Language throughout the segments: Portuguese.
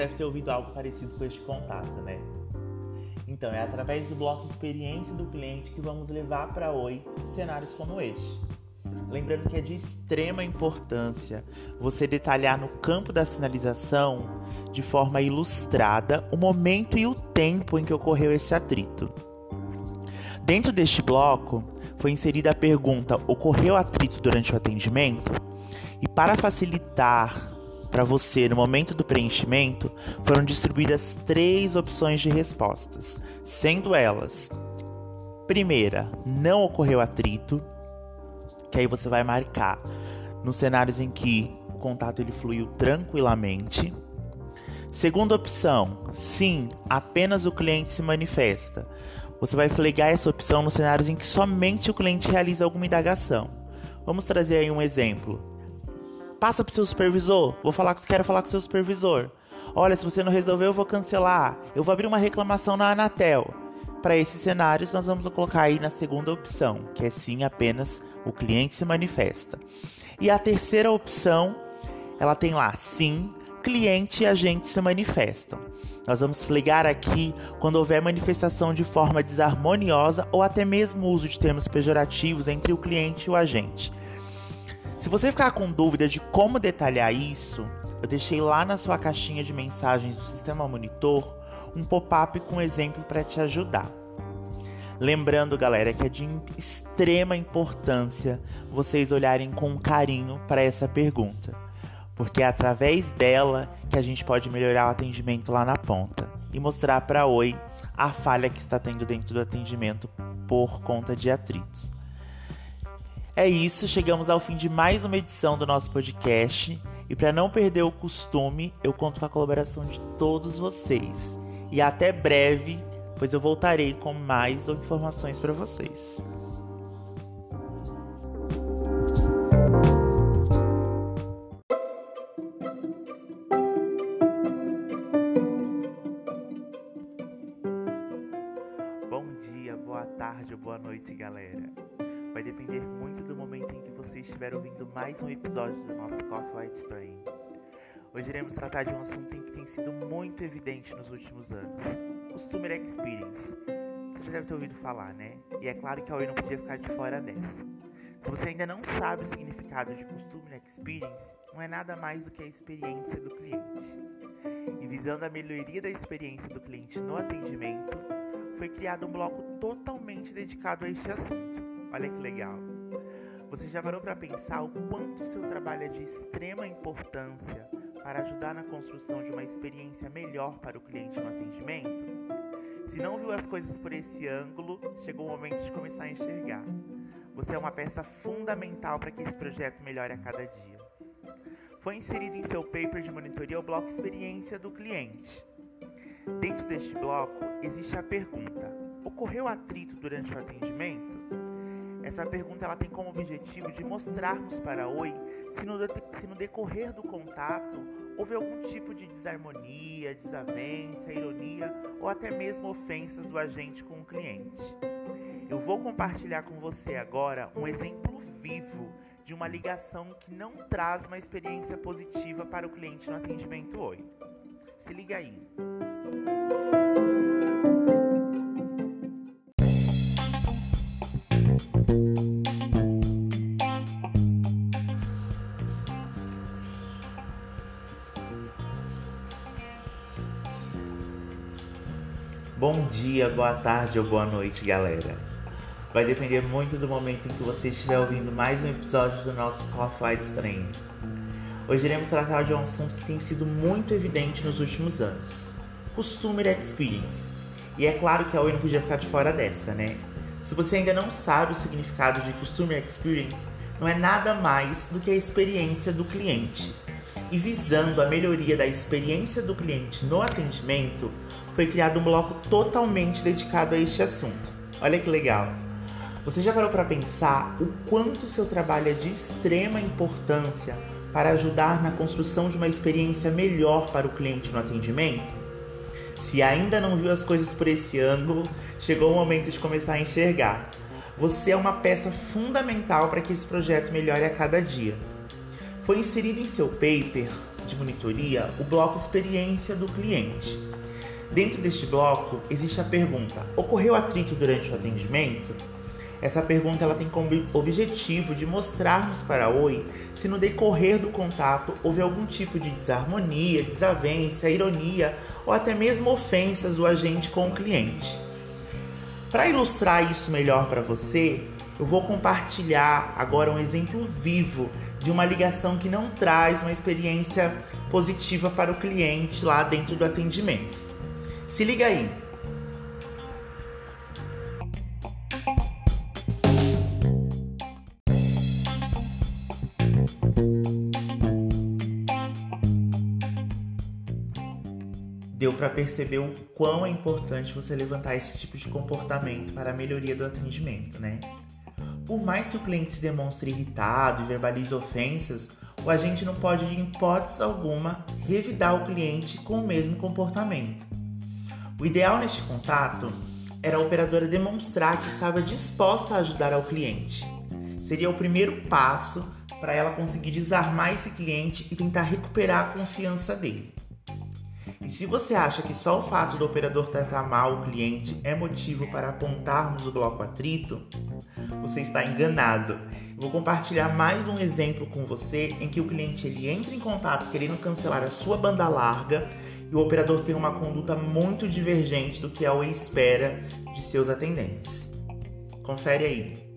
deve ter ouvido algo parecido com este contato, né? Então, é através do bloco experiência do cliente que vamos levar para Oi cenários como este. Lembrando que é de extrema importância você detalhar no campo da sinalização, de forma ilustrada, o momento e o tempo em que ocorreu esse atrito. Dentro deste bloco, foi inserida a pergunta: ocorreu atrito durante o atendimento? E para facilitar para você no momento do preenchimento, foram distribuídas três opções de respostas, sendo elas: primeira, não ocorreu atrito, que aí você vai marcar nos cenários em que o contato ele fluiu tranquilamente. Segunda opção, sim, apenas o cliente se manifesta. Você vai flegar essa opção nos cenários em que somente o cliente realiza alguma indagação. Vamos trazer aí um exemplo. Passa para o seu supervisor. Vou falar, quero falar com o seu supervisor. Olha, se você não resolver, eu vou cancelar. Eu vou abrir uma reclamação na Anatel. Para esses cenários, nós vamos colocar aí na segunda opção, que é sim apenas o cliente se manifesta. E a terceira opção, ela tem lá sim, cliente e agente se manifestam. Nós vamos flegar aqui quando houver manifestação de forma desarmoniosa ou até mesmo uso de termos pejorativos entre o cliente e o agente. Se você ficar com dúvida de como detalhar isso, eu deixei lá na sua caixinha de mensagens do sistema monitor um pop-up com exemplo para te ajudar. Lembrando, galera, que é de extrema importância vocês olharem com carinho para essa pergunta, porque é através dela que a gente pode melhorar o atendimento lá na ponta e mostrar para Oi a falha que está tendo dentro do atendimento por conta de atritos. É isso, chegamos ao fim de mais uma edição do nosso podcast. E para não perder o costume, eu conto com a colaboração de todos vocês. E até breve, pois eu voltarei com mais informações para vocês. Bom dia, boa tarde boa noite, galera. Vai depender muito do momento em que você estiver ouvindo mais um episódio do nosso Coffee Light Train. Hoje iremos tratar de um assunto que tem sido muito evidente nos últimos anos: Customer Experience. Você já deve ter ouvido falar, né? E é claro que a Oi não podia ficar de fora dessa. Se você ainda não sabe o significado de Customer Experience, não é nada mais do que a experiência do cliente. E visando a melhoria da experiência do cliente no atendimento, foi criado um bloco totalmente dedicado a este assunto. Olha que legal. Você já parou para pensar o quanto seu trabalho é de extrema importância para ajudar na construção de uma experiência melhor para o cliente no atendimento? Se não viu as coisas por esse ângulo, chegou o momento de começar a enxergar. Você é uma peça fundamental para que esse projeto melhore a cada dia. Foi inserido em seu paper de monitoria o bloco experiência do cliente. Dentro deste bloco existe a pergunta: ocorreu atrito durante o atendimento? Essa pergunta ela tem como objetivo de mostrarmos para Oi se no, se no decorrer do contato houve algum tipo de desarmonia, desavença, ironia ou até mesmo ofensas do agente com o cliente. Eu vou compartilhar com você agora um exemplo vivo de uma ligação que não traz uma experiência positiva para o cliente no atendimento Oi. Se liga aí. Bom dia, boa tarde ou boa noite, galera. Vai depender muito do momento em que você estiver ouvindo mais um episódio do nosso Coffee Lights Train. Hoje iremos tratar de um assunto que tem sido muito evidente nos últimos anos: Customer Experience. E é claro que a Oi não podia ficar de fora dessa, né? Se você ainda não sabe o significado de Customer Experience, não é nada mais do que a experiência do cliente. E visando a melhoria da experiência do cliente no atendimento, foi criado um bloco totalmente dedicado a este assunto. Olha que legal! Você já parou para pensar o quanto seu trabalho é de extrema importância para ajudar na construção de uma experiência melhor para o cliente no atendimento? Se ainda não viu as coisas por esse ângulo, chegou o momento de começar a enxergar. Você é uma peça fundamental para que esse projeto melhore a cada dia. Foi inserido em seu paper de monitoria o bloco experiência do cliente. Dentro deste bloco existe a pergunta: ocorreu atrito durante o atendimento? Essa pergunta ela tem como objetivo de mostrarmos para a Oi se no decorrer do contato houve algum tipo de desarmonia, desavença, ironia ou até mesmo ofensas do agente com o cliente. Para ilustrar isso melhor para você, eu vou compartilhar agora um exemplo vivo de uma ligação que não traz uma experiência positiva para o cliente lá dentro do atendimento. Se liga aí. deu para perceber o quão é importante você levantar esse tipo de comportamento para a melhoria do atendimento, né? Por mais que o cliente se demonstre irritado e verbalize ofensas, o agente não pode, em hipótese alguma, revidar o cliente com o mesmo comportamento. O ideal neste contato era a operadora demonstrar que estava disposta a ajudar ao cliente. Seria o primeiro passo para ela conseguir desarmar esse cliente e tentar recuperar a confiança dele. E se você acha que só o fato do operador tratar mal o cliente é motivo para apontarmos o bloco atrito, você está enganado. Vou compartilhar mais um exemplo com você em que o cliente ele entra em contato querendo cancelar a sua banda larga e o operador tem uma conduta muito divergente do que a Oi espera de seus atendentes. Confere aí.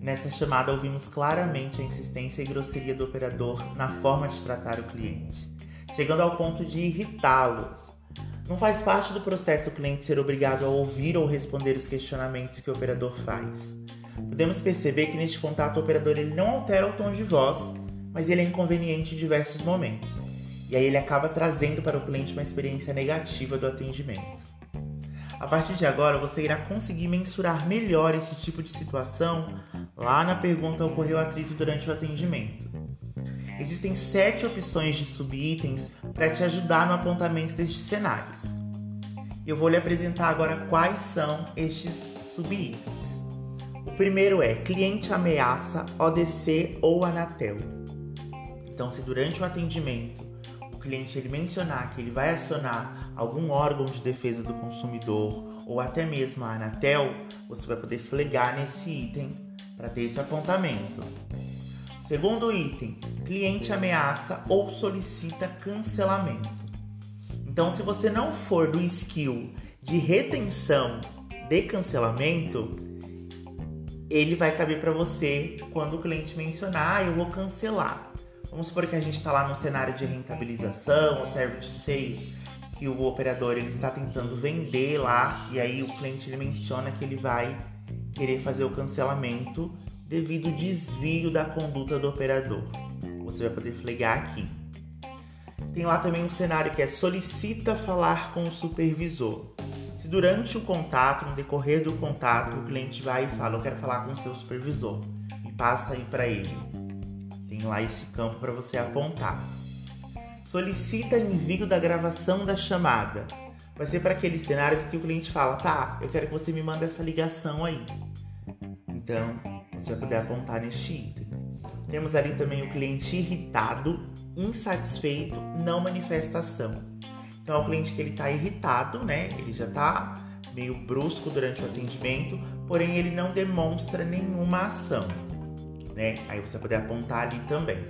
Nessa chamada, ouvimos claramente a insistência e grosseria do operador na forma de tratar o cliente, chegando ao ponto de irritá-los. Não faz parte do processo o cliente ser obrigado a ouvir ou responder os questionamentos que o operador faz. Podemos perceber que neste contato o operador ele não altera o tom de voz, mas ele é inconveniente em diversos momentos. E aí ele acaba trazendo para o cliente uma experiência negativa do atendimento. A partir de agora, você irá conseguir mensurar melhor esse tipo de situação lá na pergunta ocorreu atrito durante o atendimento. Existem sete opções de subitens para te ajudar no apontamento destes cenários. Eu vou lhe apresentar agora quais são estes subitens. O primeiro é cliente ameaça ODC ou Anatel. Então, se durante o atendimento cliente ele mencionar que ele vai acionar algum órgão de defesa do consumidor ou até mesmo a Anatel, você vai poder flegar nesse item para ter esse apontamento. Segundo item, cliente ameaça ou solicita cancelamento. Então, se você não for do skill de retenção de cancelamento, ele vai caber para você quando o cliente mencionar, ah, eu vou cancelar. Vamos supor que a gente está lá no cenário de rentabilização, o Service 6, que o operador ele está tentando vender lá e aí o cliente ele menciona que ele vai querer fazer o cancelamento devido ao desvio da conduta do operador. Você vai poder flegar aqui. Tem lá também um cenário que é solicita falar com o supervisor. Se durante o contato, no decorrer do contato, o cliente vai e fala: Eu quero falar com o seu supervisor, e passa aí para ele. Tem lá esse campo para você apontar. Solicita envio da gravação da chamada. Vai ser para aqueles cenários que o cliente fala: tá, eu quero que você me mande essa ligação aí. Então, você vai poder apontar neste item. Temos ali também o cliente irritado, insatisfeito, não manifestação. Então, é o cliente que ele está irritado, né? Ele já está meio brusco durante o atendimento, porém ele não demonstra nenhuma ação né? Aí você vai poder apontar ali também.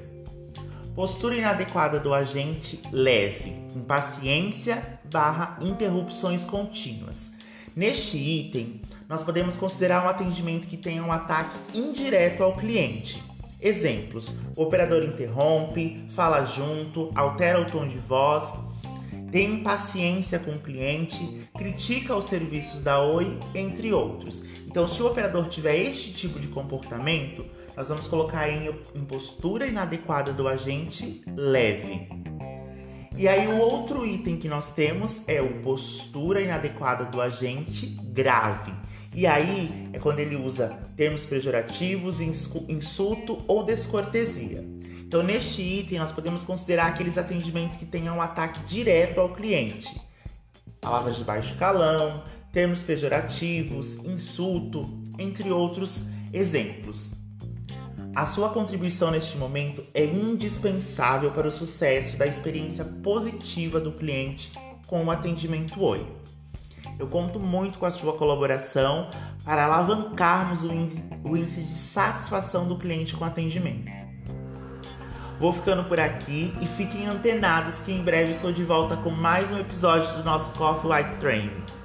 Postura inadequada do agente leve, impaciência barra interrupções contínuas. Neste item, nós podemos considerar um atendimento que tenha um ataque indireto ao cliente. Exemplos: o operador interrompe, fala junto, altera o tom de voz, tem impaciência com o cliente, critica os serviços da Oi, entre outros. Então, se o operador tiver este tipo de comportamento, nós vamos colocar em, em postura inadequada do agente leve. E aí o outro item que nós temos é o postura inadequada do agente grave. E aí é quando ele usa termos pejorativos, insulto ou descortesia. Então, neste item, nós podemos considerar aqueles atendimentos que tenham um ataque direto ao cliente. Palavras de baixo calão, termos pejorativos, insulto, entre outros exemplos. A sua contribuição neste momento é indispensável para o sucesso da experiência positiva do cliente com o atendimento Oi. Eu conto muito com a sua colaboração para alavancarmos o índice, de satisfação do cliente com o atendimento. Vou ficando por aqui e fiquem antenados que em breve estou de volta com mais um episódio do nosso Coffee White Training.